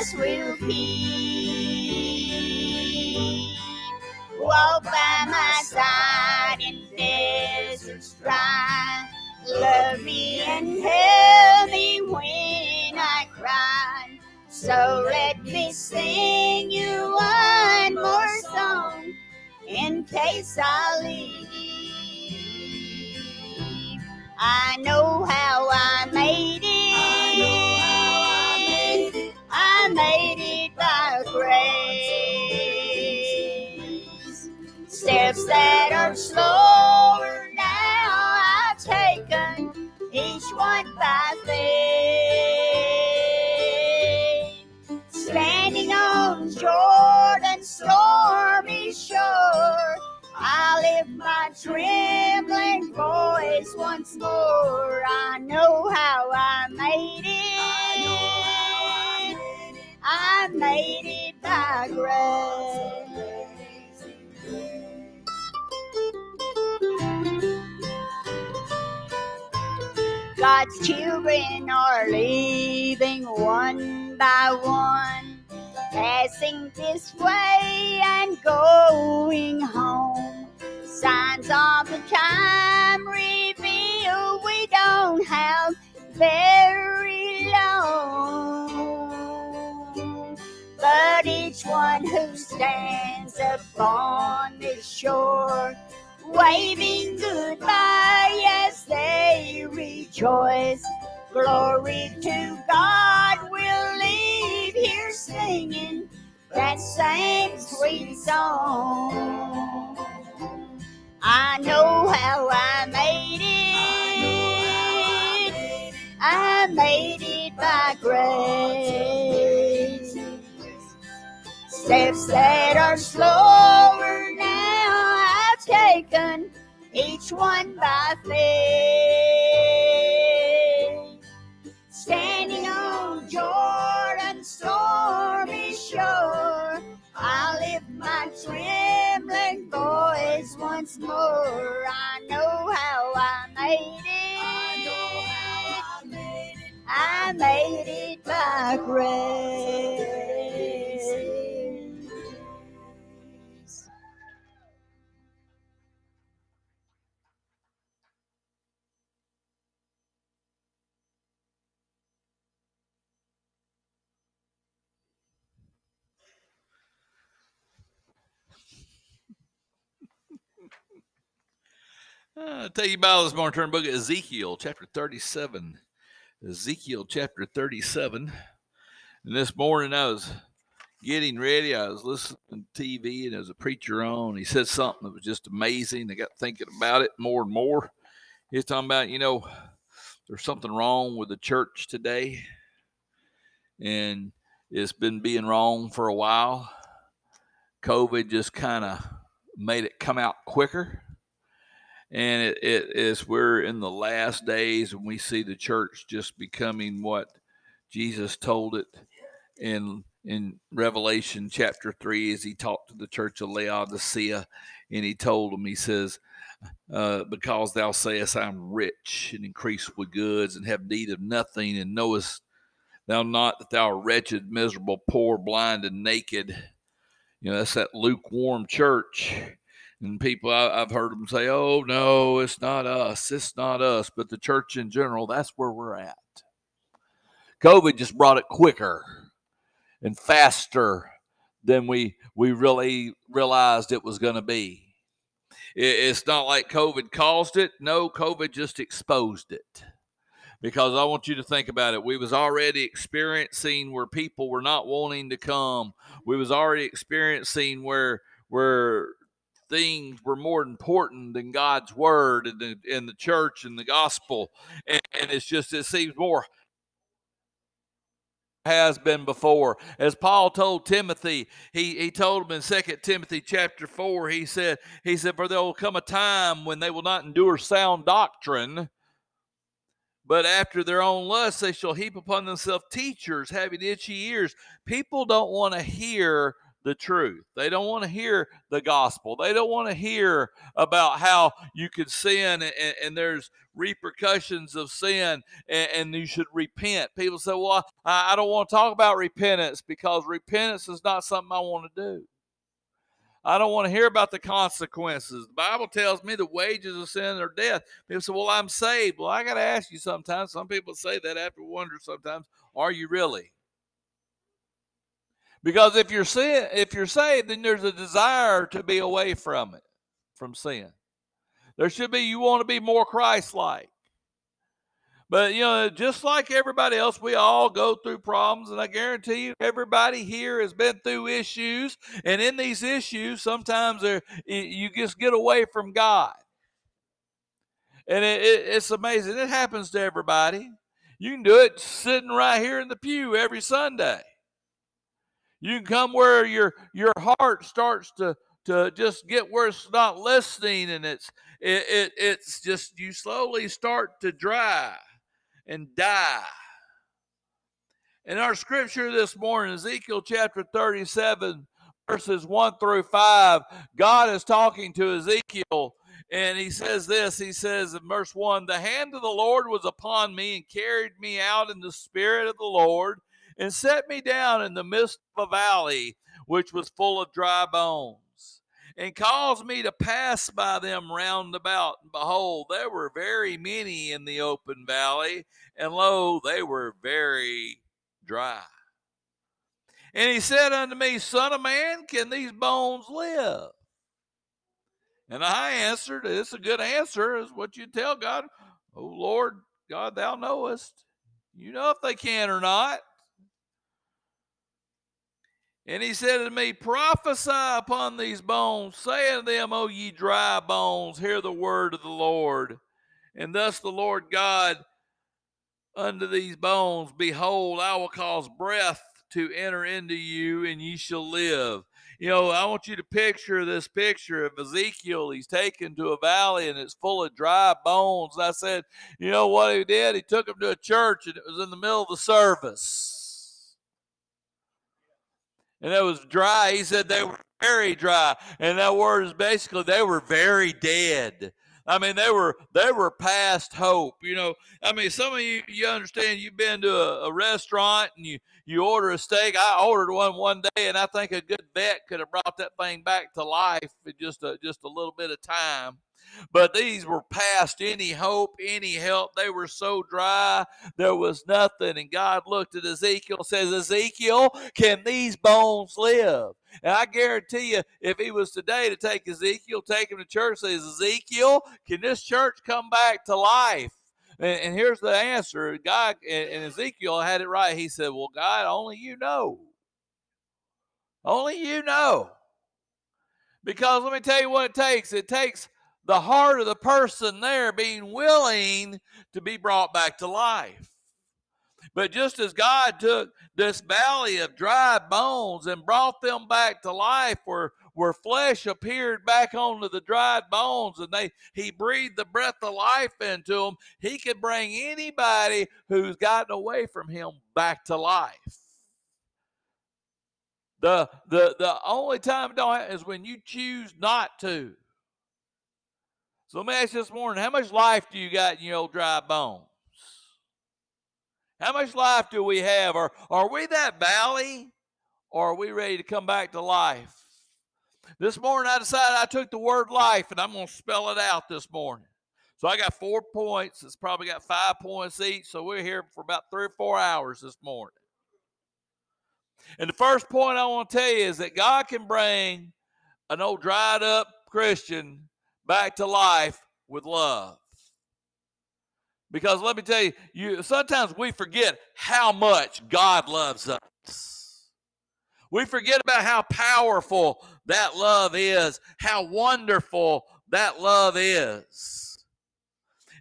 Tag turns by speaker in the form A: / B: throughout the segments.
A: Jesus will keep. Walk by my side in deserts dry. Love me and help me when I cry. So let me sing you one more song in case I leave. I know how I that are slower now I've taken, each one by faith. Standing on Jordan's stormy shore, I lift my trembling voice once more. I know how I made it. I made it by grace. God's children are leaving one by one, passing this way and going home. Signs of the time reveal we don't have very long. But each one who stands upon this shore, waving goodbye as they rejoice. Glory to God, we'll leave here singing that same sweet song. I know how I made it. I made it by grace. Steps that are slower now I've taken, each one by faith. Voice
B: tell you about this morning. Turn book of Ezekiel, chapter 37. Ezekiel, chapter 37. And this morning I was getting ready. I was listening to TV and there was a preacher on. He said something that was just amazing. I got thinking about it more and more. He's talking about, you know, there's something wrong with the church today. And it's been being wrong for a while. COVID just kind of made it come out quicker and it, it is we're in the last days and we see the church just becoming what jesus told it in in revelation chapter 3 as he talked to the church of laodicea and he told them he says uh, because thou sayest i'm rich and increase with goods and have need of nothing and knowest thou not that thou art wretched miserable poor blind and naked. You know that's that lukewarm church and people, I, have heard them say, oh, no, it's not us. It's not us. But the church in general, that's where we're at. COVID just brought it quicker and faster than we, we really realized it was going to be. It, it's not like COVID caused it. No, COVID just exposed it because I want you to think about it. We was already experiencing where people were not wanting to come. We was already experiencing where where things were more important than God's word and the, and the church and the gospel. And, and it's just, it seems more has been before. As Paul told Timothy, he, he told him in Second Timothy chapter 4, he said, he said, For there will come a time when they will not endure sound doctrine, But after their own lust, they shall heap upon themselves teachers having itchy ears. People don't want to hear the truth. They don't want to hear the gospel. They don't want to hear about how you can sin and, and there's repercussions of sin and, and, you should repent. People say, Well, I, I don't want to talk about repentance because repentance is not something I want to do. I don't want to hear about the consequences. The Bible tells me the wages of sin are death. People say, Well, I'm saved. Well, I got to ask you sometimes. Some people say that after wonder sometimes, Are you really? Because if you're sin, if you're saved, then there's a desire to be away from it, from sin. There should be you want to be more Christ-like. But you know, just like everybody else, we all go through problems, and I guarantee you, everybody here has been through issues. And in these issues, sometimes you just get away from God, and it, it, it's amazing. It happens to everybody. You can do it sitting right here in the pew every Sunday. You can come where your your heart starts to to just get where it's not listening and it's it, it it's just you slowly start to dry and die. In our scripture this morning, Ezekiel chapter 37, verses 1 through 5, God is talking to Ezekiel and he says this He says in verse 1 The hand of the Lord was upon me and carried me out in the spirit of the Lord and set me down in the midst of a valley which was full of dry bones, and caused me to pass by them round about. And behold, there were very many in the open valley, and lo, they were very dry. And he said unto me, Son of man, can these bones live? And I answered, It's a good answer, is what you tell God. Oh Lord, God, thou knowest. You know if they can or not. And he said to me, Prophesy upon these bones, say unto them, O ye dry bones, hear the word of the Lord. And thus the Lord God unto these bones, Behold, I will cause breath to enter into you, and ye shall live. You know, I want you to picture this picture of Ezekiel. He's taken to a valley and it's full of dry bones. I said, You know what he did? He took him to a church and it was in the middle of the service and it was dry. He said they were very dry. And that word is basically they were very dead. I mean, they were they were past hope. You know, I mean, some of you you understand. You've been to a, a, restaurant and you you order a steak. I ordered one one day, and I think a good vet could have brought that thing back to life in just a just a little bit of time. But these were past any hope, any help. They were so dry, there was nothing. And God looked at Ezekiel and says, Ezekiel, can these bones live? And I guarantee you, if he was today to take Ezekiel, take him to church, says, Ezekiel, can this church come back to life? And, and here's the answer. God and, and Ezekiel had it right. He said, Well, God, only you know. Only you know. Because let me tell you what it takes. It takes the heart of the person there being willing to be brought back to life. But just as God took this valley of dry bones and brought them back to life where, where flesh appeared back onto the dried bones and they he breathed the breath of life into them, he could bring anybody who's gotten away from him back to life. The the the only time it don't is when you choose not to. So let me ask you this morning how much life do you got in your old dry bones? How much life do we have? Or are we that valley? Or are we ready to come back to life? This morning I decided I took the word life and I'm going to spell it out this morning. So I got four points. It's probably got five points each. So we're here for about three or four hours this morning. And the first point I want to tell you is that God can bring an old dried up Christian back to life with love. Because let me tell you, you sometimes we forget how much God loves us. We forget about how powerful that love is, how wonderful that love is.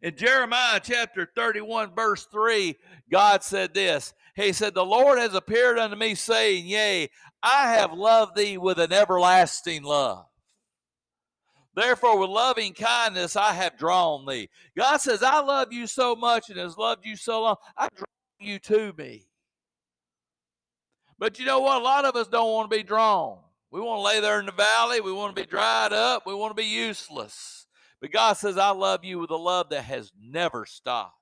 B: In Jeremiah chapter 31, verse 3, God said this He said, The Lord has appeared unto me, saying, Yea, I have loved thee with an everlasting love. Therefore, with loving kindness, I have drawn thee. God says, I love you so much and has loved you so long. I draw you to me. But you know what? A lot of us don't want to be drawn. We want to lay there in the valley. We want to be dried up. We want to be useless. But God says, I love you with a love that has never stopped.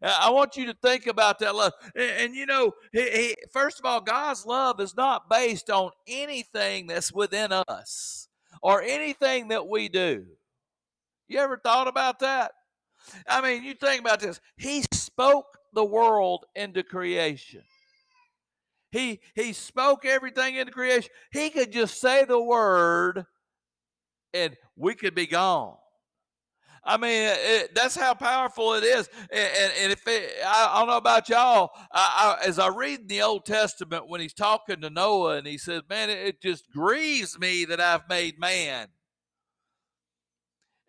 B: I want you to think about that love. And, and you know, he, he, first of all, God's love is not based on anything that's within us or anything that we do. You ever thought about that? I mean, you think about this. He spoke the world into creation. He he spoke everything into creation. He could just say the word and we could be gone. I mean, it, that's how powerful it is. And, and if it, I, I, don't know about y'all, I, I, as I read in the Old Testament when he's talking to Noah and he says, "Man, it, it just grieves me that I've made man."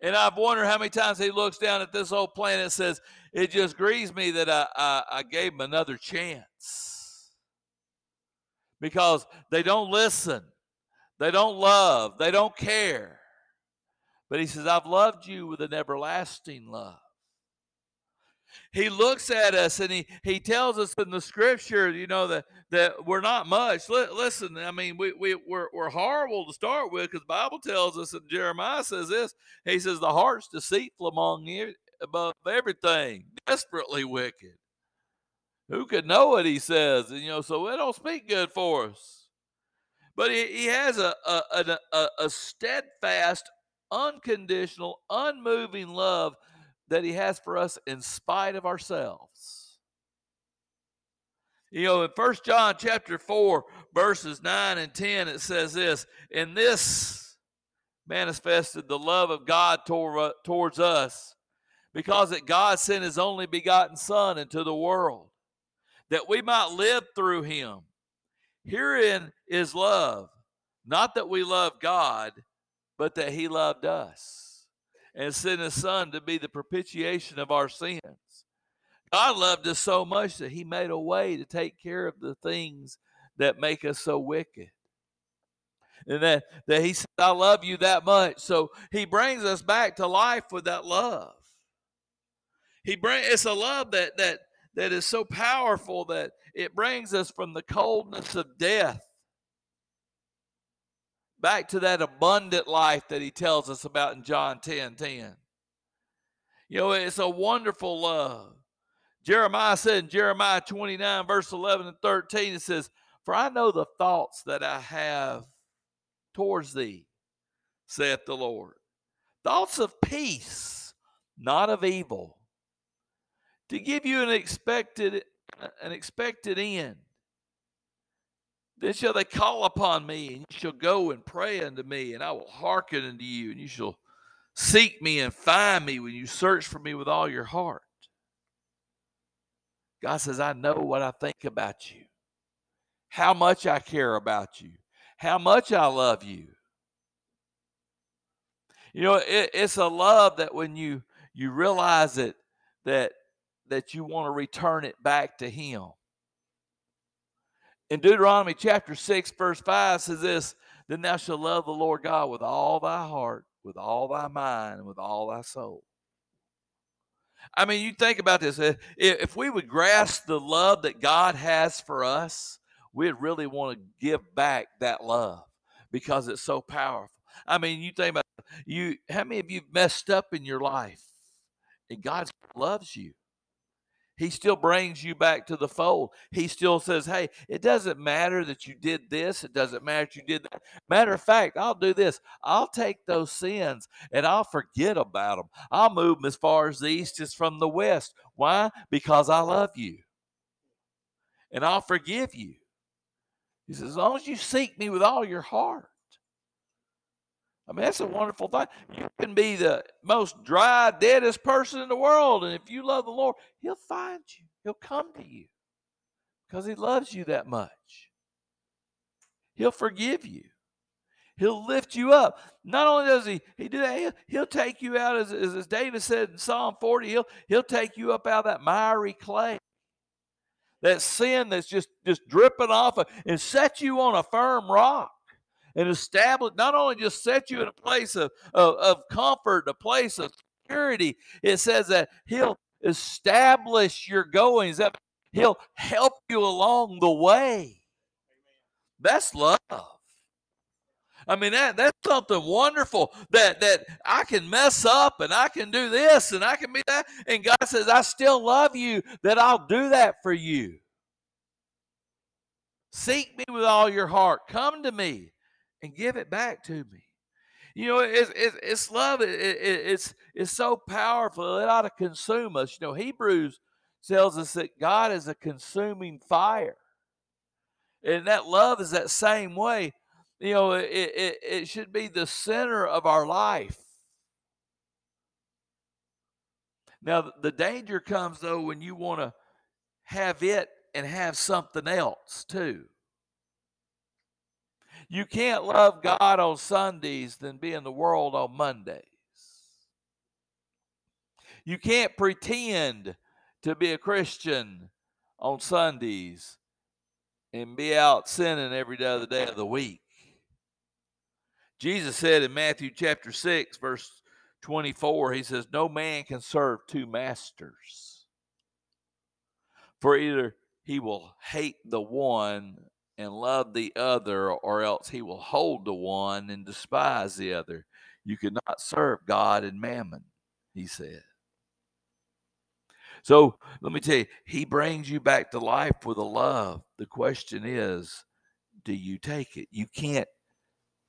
B: And I've wondered how many times he looks down at this old planet and says, "It just grieves me that I, I, I gave him another chance." Because they don't listen, they don't love, they don't care. But he says, I've loved you with an everlasting love. He looks at us and he, he tells us in the scripture, you know, that, that we're not much. listen, I mean, we, we, we're, we're horrible to start with because Bible tells us, and Jeremiah says this, he says, the heart's deceitful among above everything, desperately wicked. Who could know it, he says. And, you know, so it don't speak good for us. But he, he has a, a, a, a steadfast, unconditional, unmoving love that He has for us in spite of ourselves. You know, in First John chapter 4, verses 9 and 10, it says this, in this manifested the love of God toward, uh, towards us, because that God sent his only begotten Son into the world, that we might live through him. Herein is love, not that we love God, but that he loved us and sent his son to be the propitiation of our sins. God loved us so much that he made a way to take care of the things that make us so wicked. And that, that he said, I love you that much. So he brings us back to life with that love. He bring it's a love that that that is so powerful that it brings us from the coldness of death back to that abundant life that he tells us about in John 10 10. You know, it's a wonderful love. Jeremiah said in Jeremiah 29, verse 11 and 13, it says, For I know the thoughts that I have towards thee, saith the Lord. Thoughts of peace, not of evil, to give you an expected an expected end. Then shall they call upon me, and you shall go and pray unto me, and I will hearken unto you, and you shall seek me and find me when you search for me with all your heart. God says, I know what I think about you, how much I care about you, how much I love you. You know, it, it's a love that when you you realize it that that you want to return it back to Him. In Deuteronomy chapter 6, verse 5 says this Then thou shalt love the Lord God with all thy heart, with all thy mind, and with all thy soul. I mean, you think about this. If we would grasp the love that God has for us, we'd really want to give back that love because it's so powerful. I mean, you think about you. How many of you messed up in your life, and God loves you? He still brings you back to the fold. He still says, Hey, it doesn't matter that you did this. It doesn't matter that you did that. Matter of fact, I'll do this. I'll take those sins and I'll forget about them. I'll move them as far as the east is from the west. Why? Because I love you. And I'll forgive you. He says, As long as you seek me with all your heart. I mean, that's a wonderful thing. You can be the most dry, deadest person in the world. And if you love the Lord, He'll find you, He'll come to you because He loves you that much. He'll forgive you. He'll lift you up. Not only does he, he do that, he'll, he'll take you out, as, as David said in Psalm 40, he'll, he'll take you up out of that miry clay, that sin that's just, just dripping off, and set you on a firm rock and establish, not only just set you in a place of, of, of comfort, a place of security, it says that He'll establish your goings, that He'll help you along the way. That's love. I mean that that's something wonderful that that I can mess up and I can do this and I can be that and God says I still love you that I'll do that for you. Seek me with all your heart. Come to me and give it back to me. You know, it's, it's, it's love. It, it, it's, it's so powerful. It ought to consume us. You know, Hebrews tells us that God is a consuming fire. And that love is that same way. You know, it, it, it should be the center of our life. Now, the danger comes, though, when you want to have it and have something else too. You can't love God on Sundays than be in the world on Mondays. You can't pretend to be a Christian on Sundays and be out sinning every other day of the week. Jesus said in Matthew chapter 6, verse 24, He says, No man can serve two masters. For either he will hate the one and love the other, or else he will hold the one and despise the other. You cannot serve God and mammon, he said. So let me tell you, he brings you back to life with a love. The question is, do you take it? You can't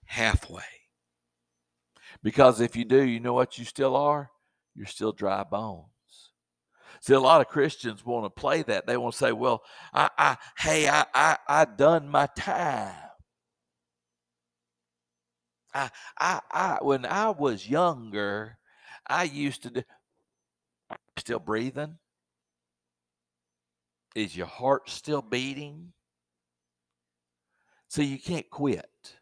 B: halfway. Because if you do, you know what you still are? You're still dry bones. See, a lot of Christians want to play that. They want to say, "Well, I, I hey, I, I, I done my time. I, I, I, when I was younger, I used to do." Still breathing? Is your heart still beating? So you can't quit.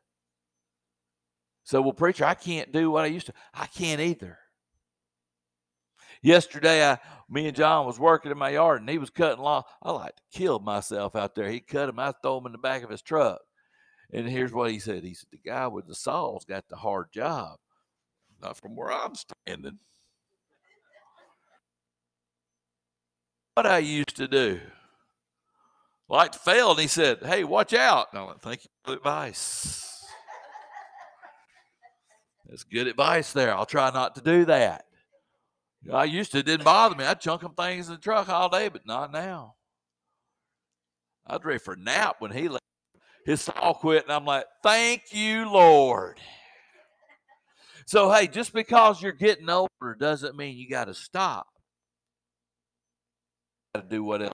B: So, well, preacher, I can't do what I used to. I can't either. Yesterday, I, me and John was working in my yard, and he was cutting lawn. I like to kill myself out there. He cut him. I throw him in the back of his truck. And here's what he said. He said, "The guy with the saw's got the hard job, not from where I'm standing." What I used to do, like failed. And he said, "Hey, watch out!" And I went, "Thank you for the advice." That's good advice there. I'll try not to do that. I used to, it didn't bother me. I'd chunk them things in the truck all day, but not now. I'd ready for a nap when he left. His saw quit, and I'm like, thank you, Lord. So, hey, just because you're getting older doesn't mean you got to stop. Got to do what else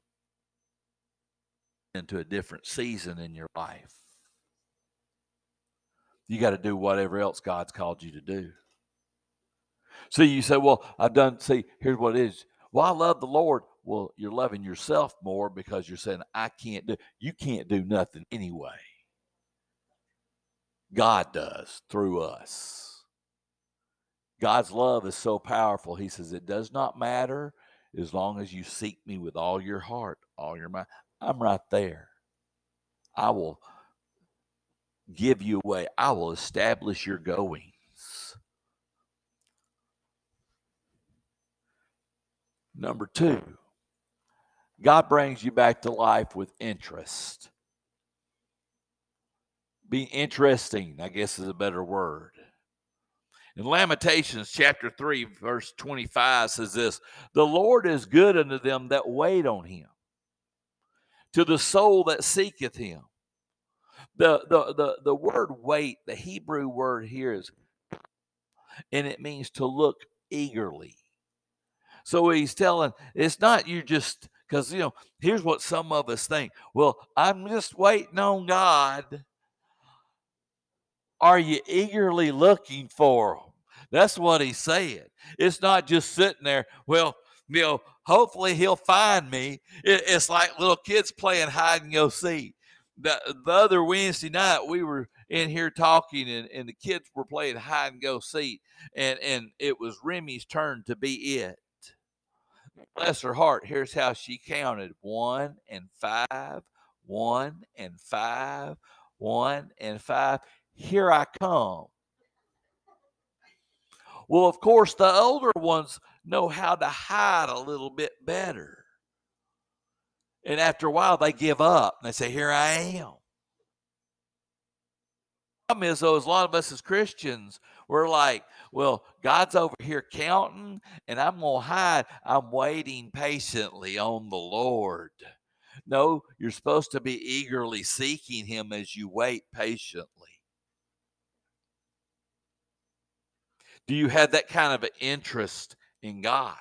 B: into a different season in your life. You got to do whatever else God's called you to do. See, you say, well, I've done, see, here's what it is. Well, I love the Lord. Well, you're loving yourself more because you're saying, I can't do, you can't do nothing anyway. God does through us. God's love is so powerful. He says, it does not matter as long as you seek me with all your heart, all your mind. I'm right there. I will give you away. I will establish your going. Number two, God brings you back to life with interest. Be interesting, I guess is a better word. In Lamentations chapter 3, verse 25 says this The Lord is good unto them that wait on him, to the soul that seeketh him. The, the, the, the word wait, the Hebrew word here is, and it means to look eagerly. So he's telling, it's not you just, because, you know, here's what some of us think. Well, I'm just waiting on God. Are you eagerly looking for him? That's what he's saying. It's not just sitting there, well, you know, hopefully he'll find me. it's like little kids playing hide and go seek. The, the other Wednesday night, we were in here talking, and, and the kids were playing hide and go seek, and, and it was Remy's turn to be it. Bless her heart. Here's how she counted one and five, one and five, one and five. Here I come. Well, of course, the older ones know how to hide a little bit better. And after a while, they give up and they say, Here I am. The problem is, though, is a lot of us as Christians, we're like, Well, God's over here counting, and I'm going to hide. I'm waiting patiently on the Lord. No, you're supposed to be eagerly seeking Him as you wait patiently. Do you have that kind of an interest in God?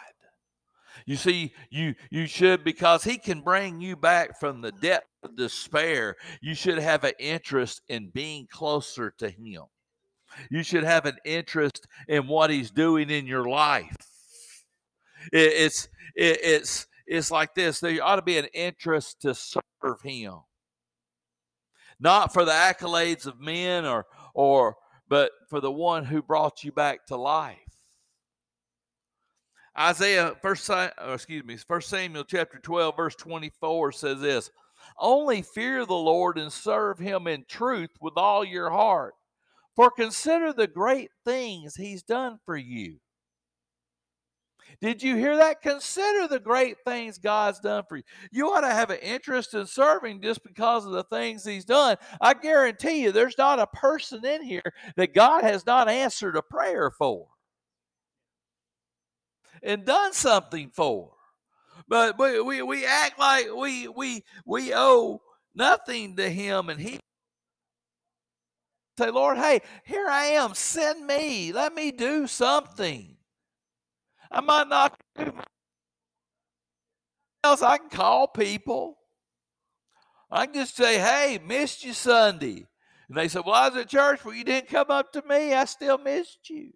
B: You see, you you should because he can bring you back from the depth of despair. You should have an interest in being closer to him. You should have an interest in what he's doing in your life. It, it's it, it's it's like this. There ought to be an interest to serve him, not for the accolades of men or or but for the one who brought you back to life. Isaiah, first, excuse me, First Samuel chapter 12, verse 24 says this Only fear the Lord and serve him in truth with all your heart. For consider the great things he's done for you. Did you hear that? Consider the great things God's done for you. You ought to have an interest in serving just because of the things He's done. I guarantee you, there's not a person in here that God has not answered a prayer for and done something for. But we, we, we act like we, we, we owe nothing to Him and He say, Lord, hey, here I am. Send me. Let me do something. I might not do else. I can call people. I can just say, hey, missed you Sunday. And they said, well, I was at church. Well, you didn't come up to me. I still missed you.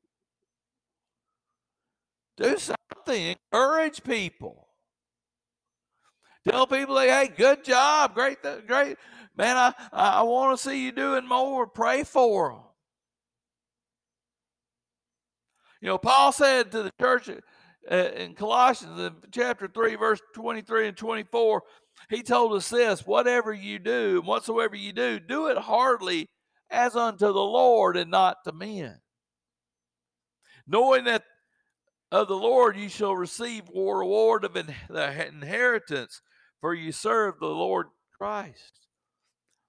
B: Do something. Encourage people. Tell people, hey, good job. Great, great. Man, I, I want to see you doing more. Pray for them. You know, Paul said to the church uh, in Colossians chapter 3, verse 23 and 24, he told us this whatever you do and whatsoever you do, do it heartily as unto the Lord and not to men. Knowing that of the Lord you shall receive reward of the inheritance, for you serve the Lord Christ.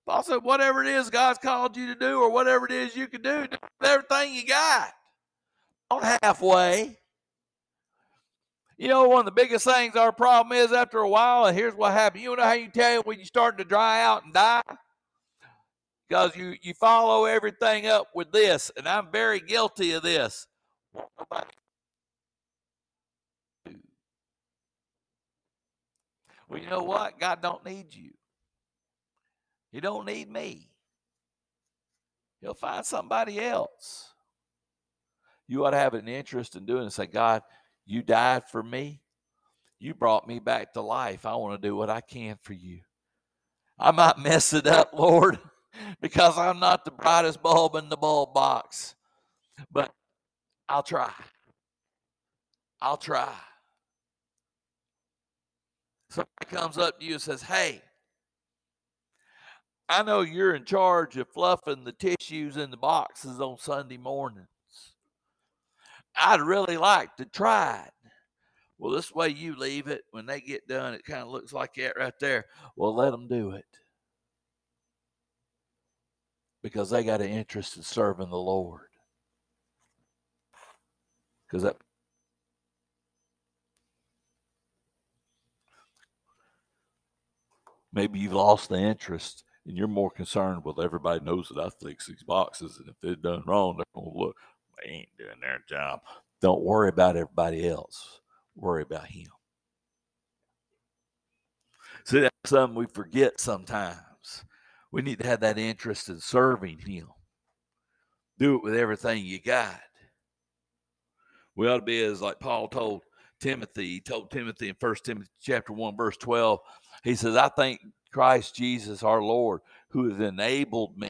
B: Paul said, whatever it is God's called you to do, or whatever it is you can do, do everything you got Not halfway. You know, one of the biggest things our problem is after a while, and here's what happens. You know how you tell when you're starting to dry out and die? Because you, you follow everything up with this, and I'm very guilty of this. Well, you know what? God don't need you. He don't need me. He'll find somebody else you ought to have an interest in doing it. Say, God, you died for me. You brought me back to life. I want to do what I can for you. I might mess it up, Lord, because I'm not the brightest bulb in the bulb box, but I'll try. I'll try. Somebody comes up to you and says, Hey, I know you're in charge of fluffing the tissues in the boxes on Sunday mornings. I'd really like to try it. Well, this way you leave it. When they get done, it kind of looks like that right there. Well, let them do it because they got an interest in serving the Lord. Because that maybe you've lost the interest and you're more concerned with everybody knows that I fix these boxes, and if they're done wrong, they're gonna look they ain't doing their job. Don't worry about everybody else. Worry about him. See, that's something we forget sometimes. We need to have that interest in serving him. Do it with everything you got. We ought to be as like Paul told Timothy. He told Timothy in First Timothy chapter 1, verse 12. He says, I thank Christ Jesus our Lord, who has enabled me.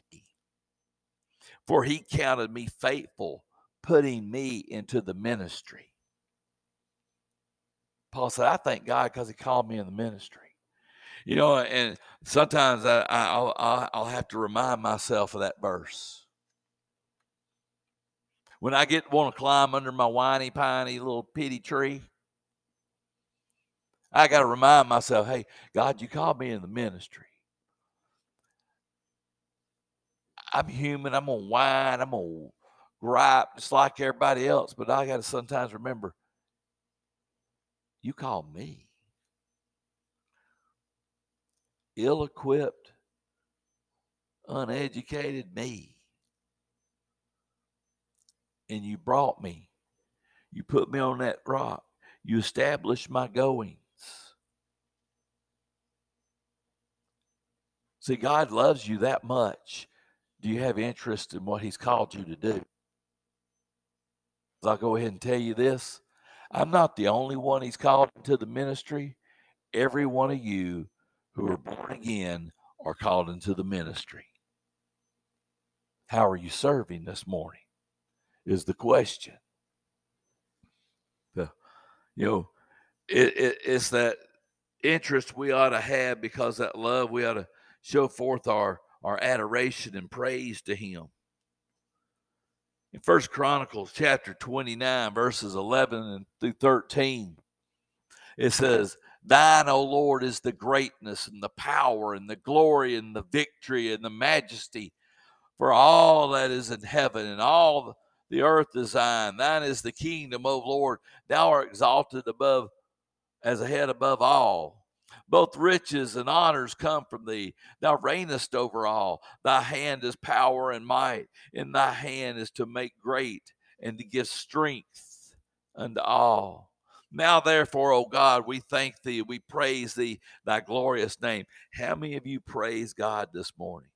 B: For he counted me faithful putting me into the ministry. Paul said, I thank God because he called me in the ministry. You know, and sometimes I, will I'll have to remind myself of that verse. When I get want to climb under my whiny piney little pity tree, I got to remind myself, hey, God, you called me in the ministry. I'm human. I'm gonna whine. I'm gonna gripe just like everybody else. But I got to sometimes remember, you called me ill-equipped, uneducated me, and you brought me. You put me on that rock. You established my goings. See, God loves you that much do you have interest in what He's called you to do? I'll go ahead and tell you this I'm not the only one He's called into the ministry. Every one of you who are born again are called into the ministry. How are you serving this morning? Is the question. The, you know, it, it, it's that interest we ought to have because that love we ought to show forth our our adoration and praise to him. In First Chronicles chapter 29, verses 11 and through 13, it says, Thine, O Lord, is the greatness and the power and the glory and the victory and the majesty for all that is in heaven and all the earth is thine. Thine is the kingdom, O Lord. Thou art exalted above as a head above all. Both riches and honors come from thee. Thou reignest over all. Thy hand is power and might. In thy hand is to make great and to give strength unto all. Now, therefore, O God, we thank thee, we praise thee, thy glorious name. How many of you praise God this morning?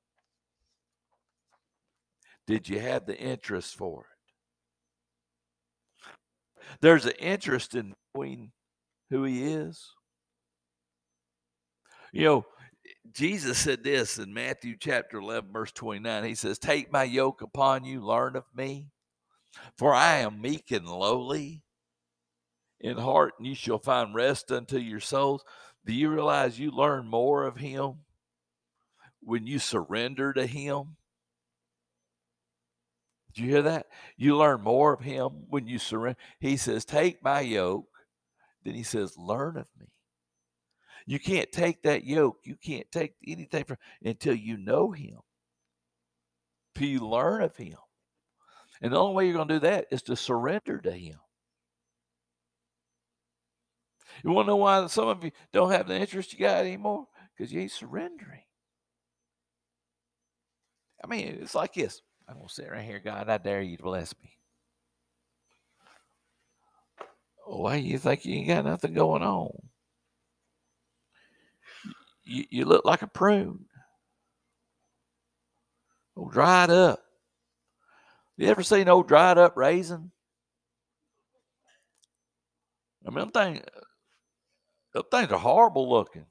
B: Did you have the interest for it? There's an interest in knowing who he is. You know, Jesus said this in Matthew chapter 11, verse 29. He says, Take my yoke upon you, learn of me, for I am meek and lowly in heart, and you shall find rest unto your souls. Do you realize you learn more of Him when you surrender to Him? Did you hear that? You learn more of Him when you surrender. He says, Take my yoke. Then He says, Learn of me. You can't take that yoke. You can't take anything from until you know him. Till you learn of him. And the only way you're going to do that is to surrender to him. You want to know why some of you don't have the interest you got anymore? Because you ain't surrendering. I mean, it's like this. I'm going to sit right here, God, I dare you to bless me. Why you think you ain't got nothing going on? You, you look like a prune. Old dried up. You ever seen old dried up raisin? I mean, them things, them things are horrible looking.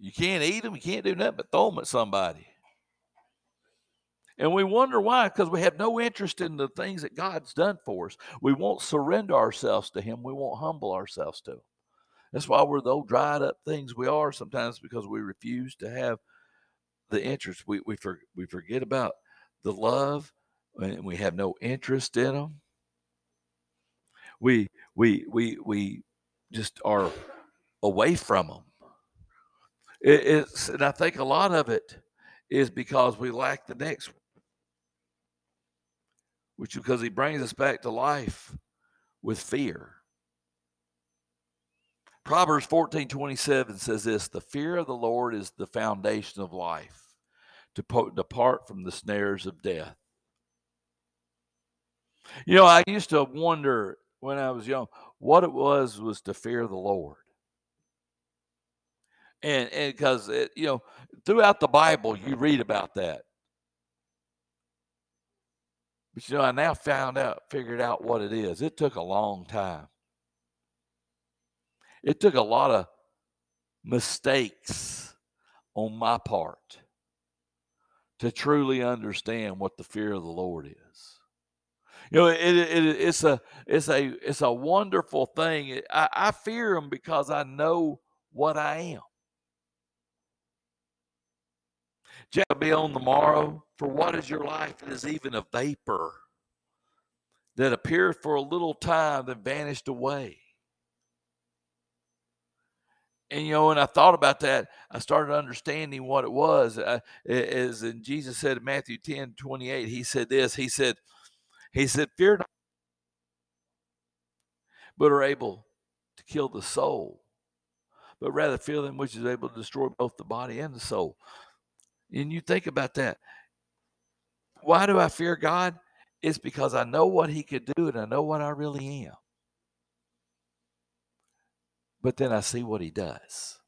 B: You can't eat them. You can't do nothing but throw them at somebody. And we wonder why, because we have no interest in the things that God's done for us. We won't surrender ourselves to Him. We won't humble ourselves to Him. That's why we're the old dried up things we are sometimes because we refuse to have the interest. We we for, we forget about the love and we have no interest in them. We we we we just are away from them. It, it's and I think a lot of it is because we lack the next one, which because he brings us back to life with fear. Proverbs 14 27 says this The fear of the Lord is the foundation of life, to po- depart from the snares of death. You know, I used to wonder when I was young what it was was to fear the Lord. And because, you know, throughout the Bible, you read about that. But, you know, I now found out, figured out what it is. It took a long time. It took a lot of mistakes on my part to truly understand what the fear of the Lord is. You know, it, it, it's a it's a it's a wonderful thing. I, I fear him because I know what I am. Shall be on the morrow. For what is your life? It is even a vapor. that appeared for a little time, then vanished away. And you know, when I thought about that, I started understanding what it was. Uh, as in Jesus said in Matthew 10 28, he said this. He said, He said, Fear not, but are able to kill the soul, but rather fear them which is able to destroy both the body and the soul. And you think about that. Why do I fear God? It's because I know what He could do and I know what I really am. But then I see what He does.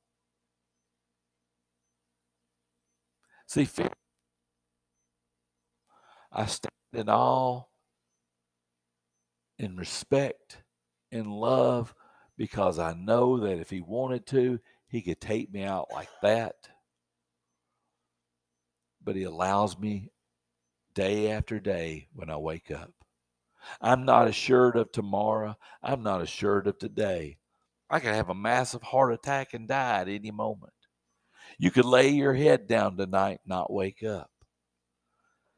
B: See, fear. I stand in awe, in respect, in love, because I know that if He wanted to, He could take me out like that but He allows me day after day when I wake up. I'm not assured of tomorrow. I'm not assured of today. I could have a massive heart attack and die at any moment. You could lay your head down tonight, not wake up.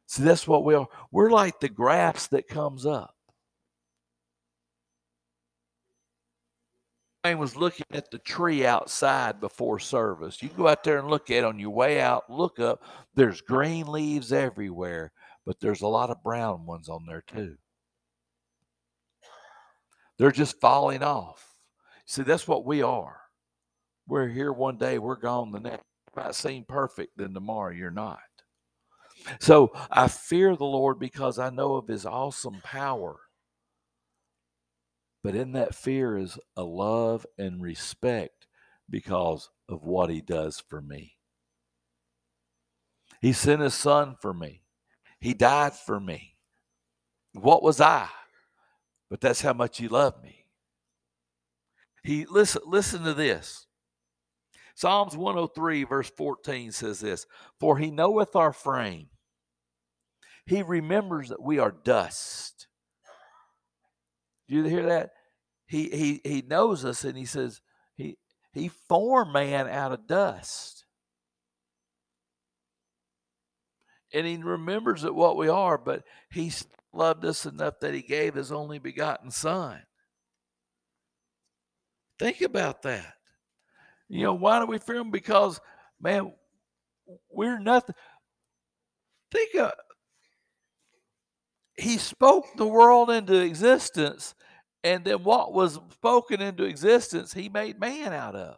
B: See, that's what we are. We're like the grass that comes up. I was looking at the tree outside before service. You go out there and look at it on your way out, look up. There's green leaves everywhere, but there's a lot of brown ones on there too. They're just falling off. See, that's what we are. We're here one day, we're gone the next. You might seem perfect, then tomorrow you're not. So I fear the Lord because I know of his awesome power. But in that fear is a love and respect because of what he does for me. He sent his son for me. He died for me. What was I? But that's how much he loved me. He listen listen to this. Psalms 103 verse 14 says this, "For he knoweth our frame. He remembers that we are dust." Do you hear that? He he he knows us and he says he he formed man out of dust. And he remembers that what we are, but he loved us enough that he gave his only begotten son. Think about that. You know, why do we fear him? Because, man, we're nothing. Think of he spoke the world into existence, and then what was spoken into existence, he made man out of.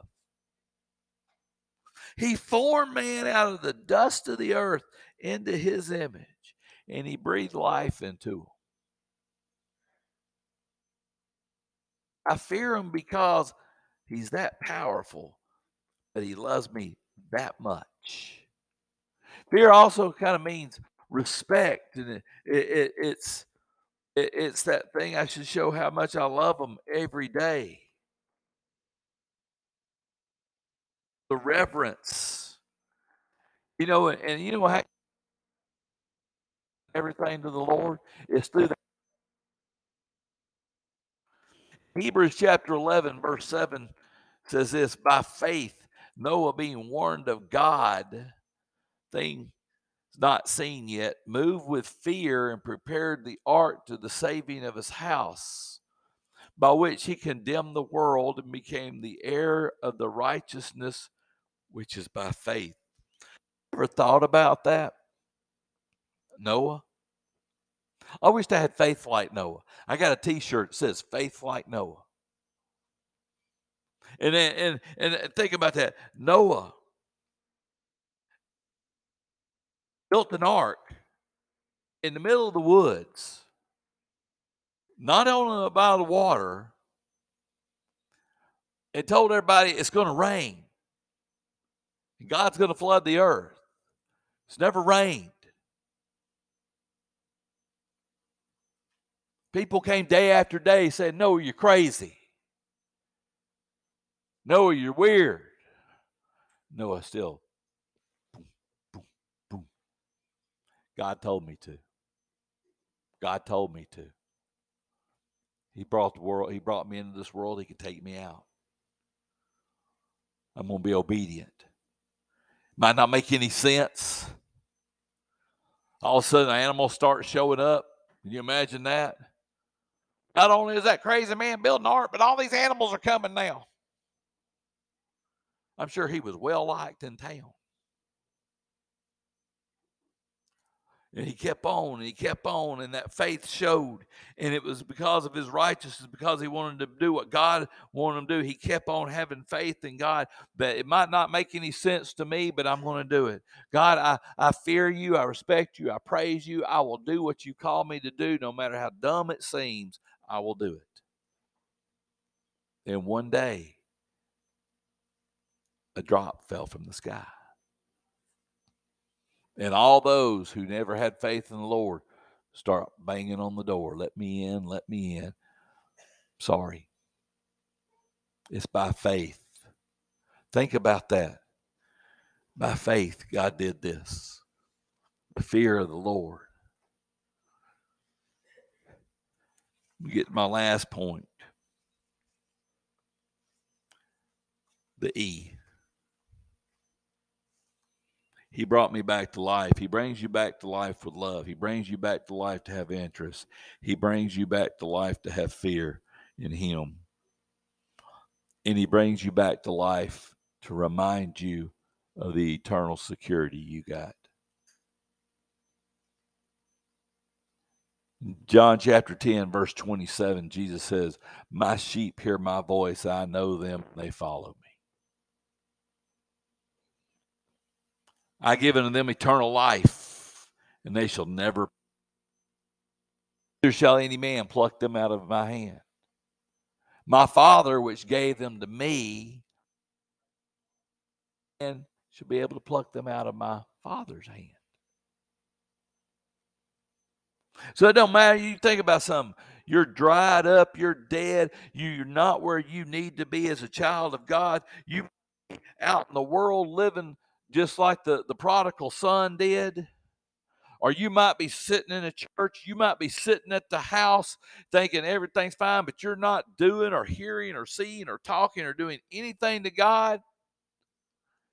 B: He formed man out of the dust of the earth into his image, and he breathed life into him. I fear him because he's that powerful, but he loves me that much. Fear also kind of means respect, and it, it, it's it, it's that thing I should show how much I love him every day. The reverence, you know, and, and you know how everything to the Lord is through that. Hebrews chapter 11, verse 7 says this By faith, Noah being warned of God, thing not seen yet, moved with fear and prepared the ark to the saving of his house, by which he condemned the world and became the heir of the righteousness which is by faith. Ever thought about that? Noah? I wish I had faith like Noah. I got a T-shirt that says "Faith like Noah." And and and think about that. Noah built an ark in the middle of the woods, not on by the water, and told everybody it's going to rain. God's going to flood the earth. It's never rained. People came day after day saying, No, you're crazy. No, you're weird. Noah still boom, boom, boom. God told me to. God told me to. He brought the world, he brought me into this world, he could take me out. I'm going to be obedient. Might not make any sense. All of a sudden, animals start showing up. Can you imagine that? Not only is that crazy man building art, but all these animals are coming now. I'm sure he was well liked in town. And he kept on and he kept on, and that faith showed. And it was because of his righteousness, because he wanted to do what God wanted him to do. He kept on having faith in God that it might not make any sense to me, but I'm going to do it. God, I, I fear you. I respect you. I praise you. I will do what you call me to do, no matter how dumb it seems. I will do it. And one day, a drop fell from the sky. And all those who never had faith in the Lord start banging on the door. Let me in, let me in. Sorry. It's by faith. Think about that. By faith, God did this. The fear of the Lord. Get my last point. The E. He brought me back to life. He brings you back to life with love. He brings you back to life to have interest. He brings you back to life to have fear in Him. And He brings you back to life to remind you of the eternal security you got. John chapter 10, verse 27, Jesus says, My sheep hear my voice. I know them, they follow me. I give unto them eternal life, and they shall never, neither shall any man pluck them out of my hand. My Father, which gave them to me, and shall be able to pluck them out of my Father's hand. So it don't matter. You think about something. You're dried up. You're dead. You're not where you need to be as a child of God. You out in the world living just like the, the prodigal son did. Or you might be sitting in a church, you might be sitting at the house thinking everything's fine, but you're not doing or hearing or seeing or talking or doing anything to God.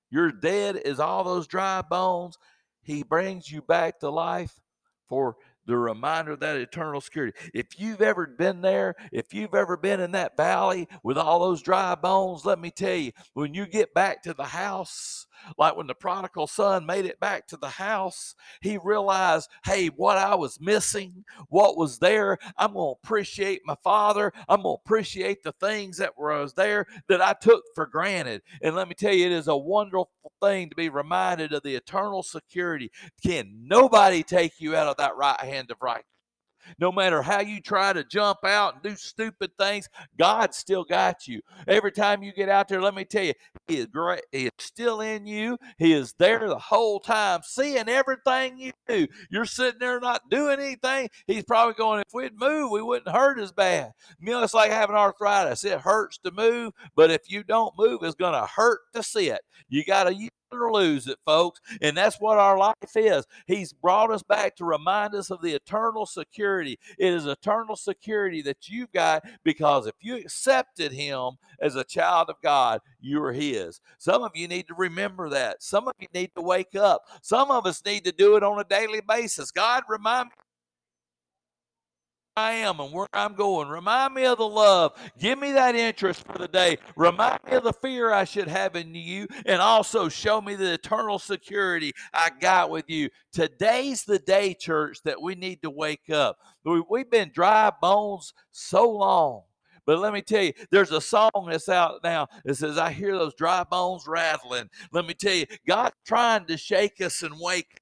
B: You're dead as all those dry bones. He brings you back to life for the reminder of that eternal security. If you've ever been there, if you've ever been in that valley with all those dry bones, let me tell you, when you get back to the house, like when the prodigal son made it back to the house, he realized, hey, what I was missing, what was there, I'm going to appreciate my father. I'm going to appreciate the things that was there that I took for granted. And let me tell you, it is a wonderful thing to be reminded of the eternal security. Can nobody take you out of that right hand of right? No matter how you try to jump out and do stupid things, God still got you. Every time you get out there, let me tell you, He is great. He is still in you. He is there the whole time, seeing everything you do. You're sitting there not doing anything. He's probably going, if we'd move, we wouldn't hurt as bad. You know, it's like having arthritis. It hurts to move, but if you don't move, it's going to hurt to sit. You got to or lose it, folks. And that's what our life is. He's brought us back to remind us of the eternal security. It is eternal security that you've got because if you accepted Him as a child of God, you're His. Some of you need to remember that. Some of you need to wake up. Some of us need to do it on a daily basis. God, remind me I am and where I'm going. Remind me of the love. Give me that interest for the day. Remind me of the fear I should have in you, and also show me the eternal security I got with you. Today's the day, church, that we need to wake up. We've been dry bones so long. But let me tell you, there's a song that's out now that says, I hear those dry bones rattling. Let me tell you, God's trying to shake us and wake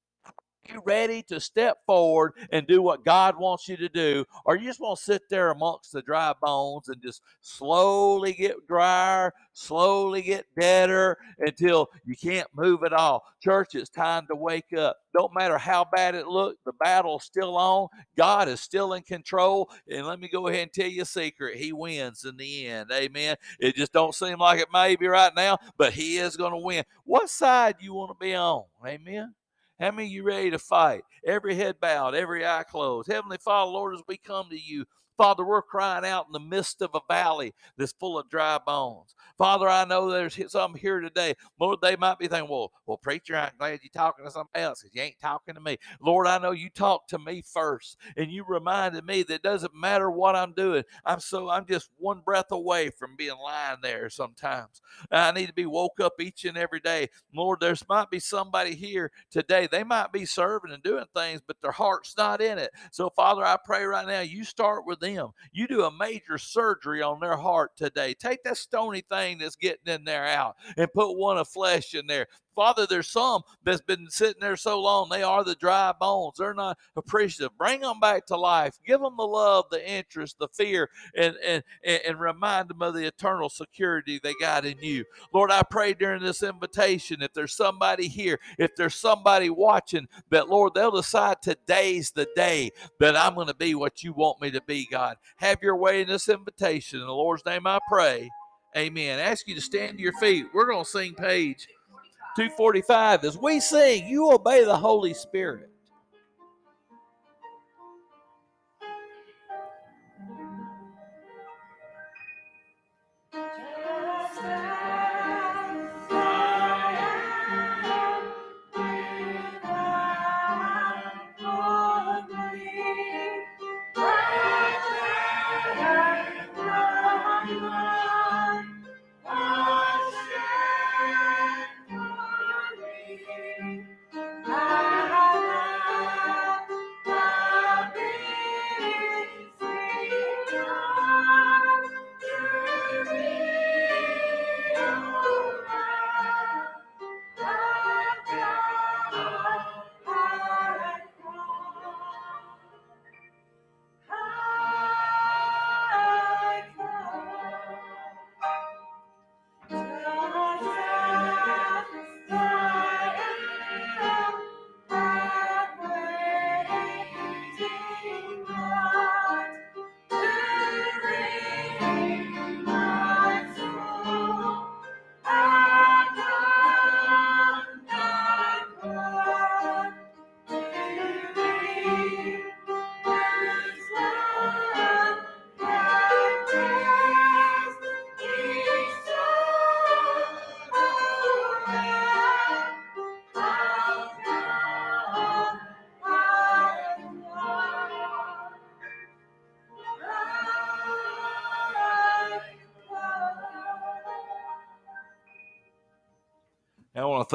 B: you ready to step forward and do what God wants you to do? Or you just want to sit there amongst the dry bones and just slowly get drier, slowly get deader until you can't move at all? Church, it's time to wake up. Don't matter how bad it looks, the battle's still on. God is still in control. And let me go ahead and tell you a secret. He wins in the end. Amen. It just don't seem like it may be right now, but he is going to win. What side you want to be on? Amen. How many you ready to fight? Every head bowed, every eye closed. Heavenly Father, Lord, as we come to you, Father, we're crying out in the midst of a valley that's full of dry bones. Father, I know there's some here today. Lord, they might be thinking, well, well, preacher, I'm glad you're talking to somebody else because you ain't talking to me. Lord, I know you talked to me first, and you reminded me that it doesn't matter what I'm doing. I'm so I'm just one breath away from being lying there sometimes. I need to be woke up each and every day. Lord, there's might be somebody here today. They might be serving and doing things, but their heart's not in it. So, Father, I pray right now you start with them. You do a major surgery on their heart today. Take that stony thing that's getting in there out and put one of flesh in there. Father, there's some that's been sitting there so long, they are the dry bones. They're not appreciative. Bring them back to life. Give them the love, the interest, the fear, and, and, and remind them of the eternal security they got in you. Lord, I pray during this invitation, if there's somebody here, if there's somebody watching, that, Lord, they'll decide today's the day that I'm going to be what you want me to be, God. Have your way in this invitation. In the Lord's name I pray. Amen. I ask you to stand to your feet. We're going to sing page 245. As we sing, you obey the Holy Spirit.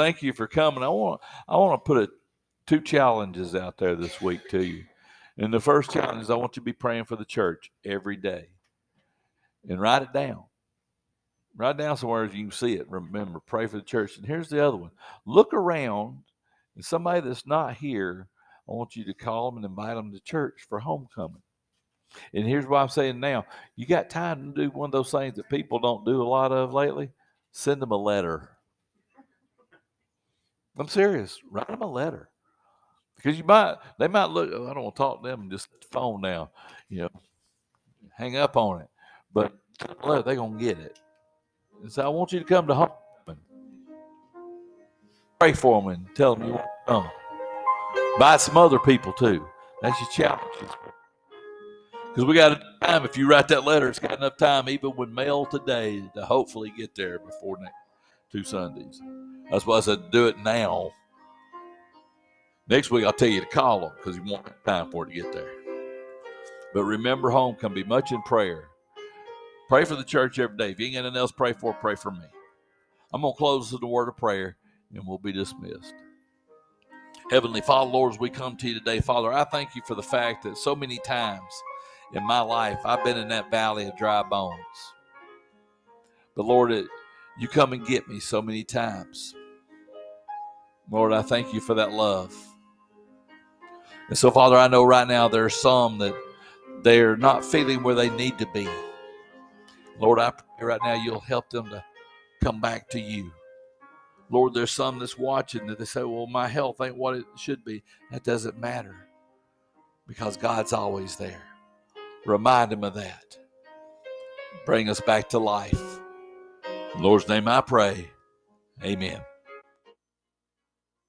B: Thank you for coming. I want I want to put a, two challenges out there this week to you. And the first challenge is I want you to be praying for the church every day, and write it down. Write down somewhere you can see it. Remember, pray for the church. And here's the other one: look around, and somebody that's not here, I want you to call them and invite them to church for homecoming. And here's what I'm saying now: you got time to do one of those things that people don't do a lot of lately. Send them a letter I'm serious. Write them a letter because you might they might look. Oh, I don't want to talk to them. Just phone now, you know, hang up on it. But they're gonna get it. And so I want you to come to home and pray for them and tell them you want to come. Buy some other people too. That's your challenge. Because we got time. If you write that letter, it's got enough time, even with mail today, to hopefully get there before next two Sundays. That's why I said do it now. Next week I'll tell you to call them because you won't have time for it to get there. But remember, home can be much in prayer. Pray for the church every day. If you ain't anything else pray for, pray for me. I'm going to close with a word of prayer and we'll be dismissed. Heavenly Father, Lord, as we come to you today, Father, I thank you for the fact that so many times in my life I've been in that valley of dry bones. But Lord, it, you come and get me so many times. Lord, I thank you for that love. And so, Father, I know right now there are some that they're not feeling where they need to be. Lord, I pray right now you'll help them to come back to you. Lord, there's some that's watching that they say, well, my health ain't what it should be. That doesn't matter because God's always there. Remind them of that. Bring us back to life. In Lord's name I pray. Amen.